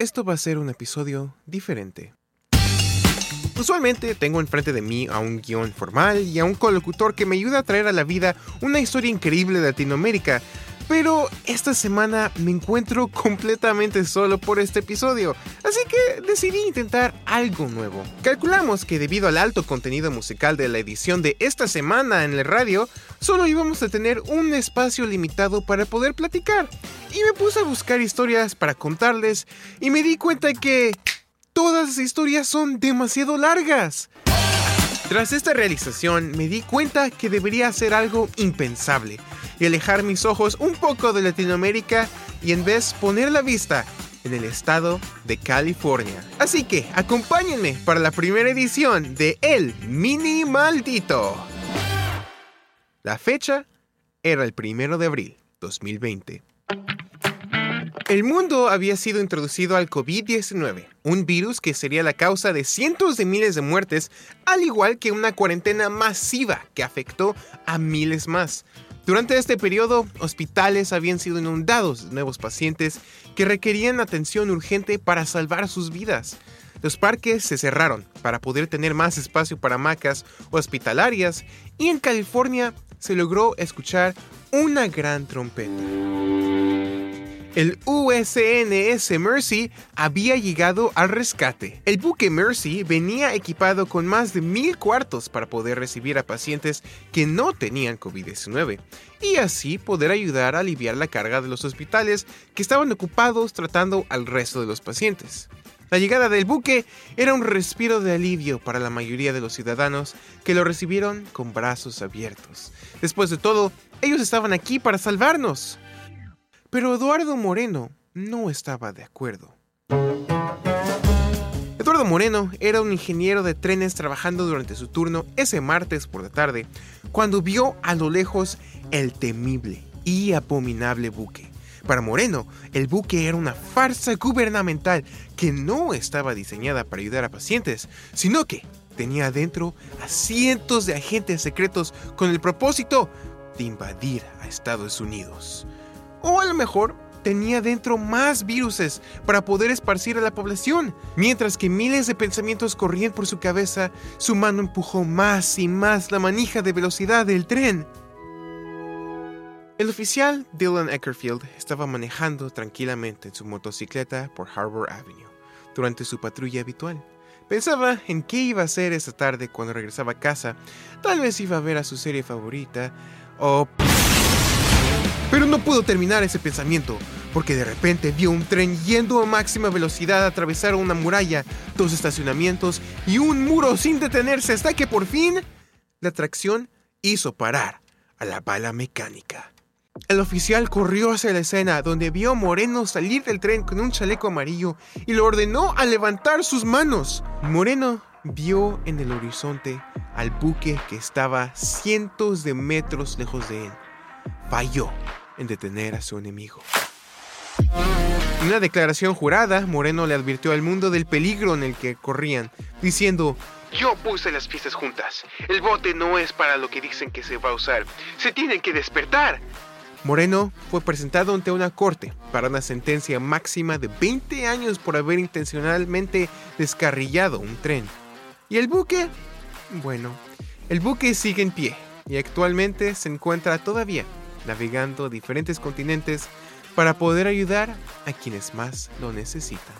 esto va a ser un episodio diferente. Usualmente tengo enfrente de mí a un guion formal y a un colocutor que me ayuda a traer a la vida una historia increíble de Latinoamérica, pero esta semana me encuentro completamente solo por este episodio, así que decidí intentar algo nuevo. Calculamos que debido al alto contenido musical de la edición de esta semana en el radio, solo íbamos a tener un espacio limitado para poder platicar. Y me puse a buscar historias para contarles y me di cuenta que todas las historias son demasiado largas. Tras esta realización me di cuenta que debería hacer algo impensable y alejar mis ojos un poco de Latinoamérica y en vez poner la vista en el estado de California. Así que acompáñenme para la primera edición de El Mini Maldito. La fecha era el primero de abril 2020. El mundo había sido introducido al COVID-19, un virus que sería la causa de cientos de miles de muertes, al igual que una cuarentena masiva que afectó a miles más. Durante este periodo, hospitales habían sido inundados de nuevos pacientes que requerían atención urgente para salvar sus vidas. Los parques se cerraron para poder tener más espacio para hamacas hospitalarias y en California se logró escuchar una gran trompeta. El USNS Mercy había llegado al rescate. El buque Mercy venía equipado con más de mil cuartos para poder recibir a pacientes que no tenían COVID-19 y así poder ayudar a aliviar la carga de los hospitales que estaban ocupados tratando al resto de los pacientes. La llegada del buque era un respiro de alivio para la mayoría de los ciudadanos que lo recibieron con brazos abiertos. Después de todo, ellos estaban aquí para salvarnos. Pero Eduardo Moreno no estaba de acuerdo. Eduardo Moreno era un ingeniero de trenes trabajando durante su turno ese martes por la tarde, cuando vio a lo lejos el temible y abominable buque. Para Moreno, el buque era una farsa gubernamental que no estaba diseñada para ayudar a pacientes, sino que tenía adentro a cientos de agentes secretos con el propósito de invadir a Estados Unidos. O a lo mejor tenía dentro más viruses para poder esparcir a la población. Mientras que miles de pensamientos corrían por su cabeza, su mano empujó más y más la manija de velocidad del tren. El oficial Dylan Eckerfield estaba manejando tranquilamente en su motocicleta por Harbor Avenue durante su patrulla habitual. Pensaba en qué iba a hacer esa tarde cuando regresaba a casa. Tal vez iba a ver a su serie favorita o... Pero no pudo terminar ese pensamiento, porque de repente vio un tren yendo a máxima velocidad atravesar una muralla, dos estacionamientos y un muro sin detenerse hasta que por fin la atracción hizo parar a la bala mecánica. El oficial corrió hacia la escena donde vio a Moreno salir del tren con un chaleco amarillo y lo ordenó a levantar sus manos. Moreno vio en el horizonte al buque que estaba cientos de metros lejos de él. Falló en detener a su enemigo. En una declaración jurada, Moreno le advirtió al mundo del peligro en el que corrían, diciendo, yo puse las pistas juntas. El bote no es para lo que dicen que se va a usar. Se tienen que despertar. Moreno fue presentado ante una corte para una sentencia máxima de 20 años por haber intencionalmente descarrillado un tren. ¿Y el buque? Bueno, el buque sigue en pie y actualmente se encuentra todavía navegando diferentes continentes para poder ayudar a quienes más lo necesitan.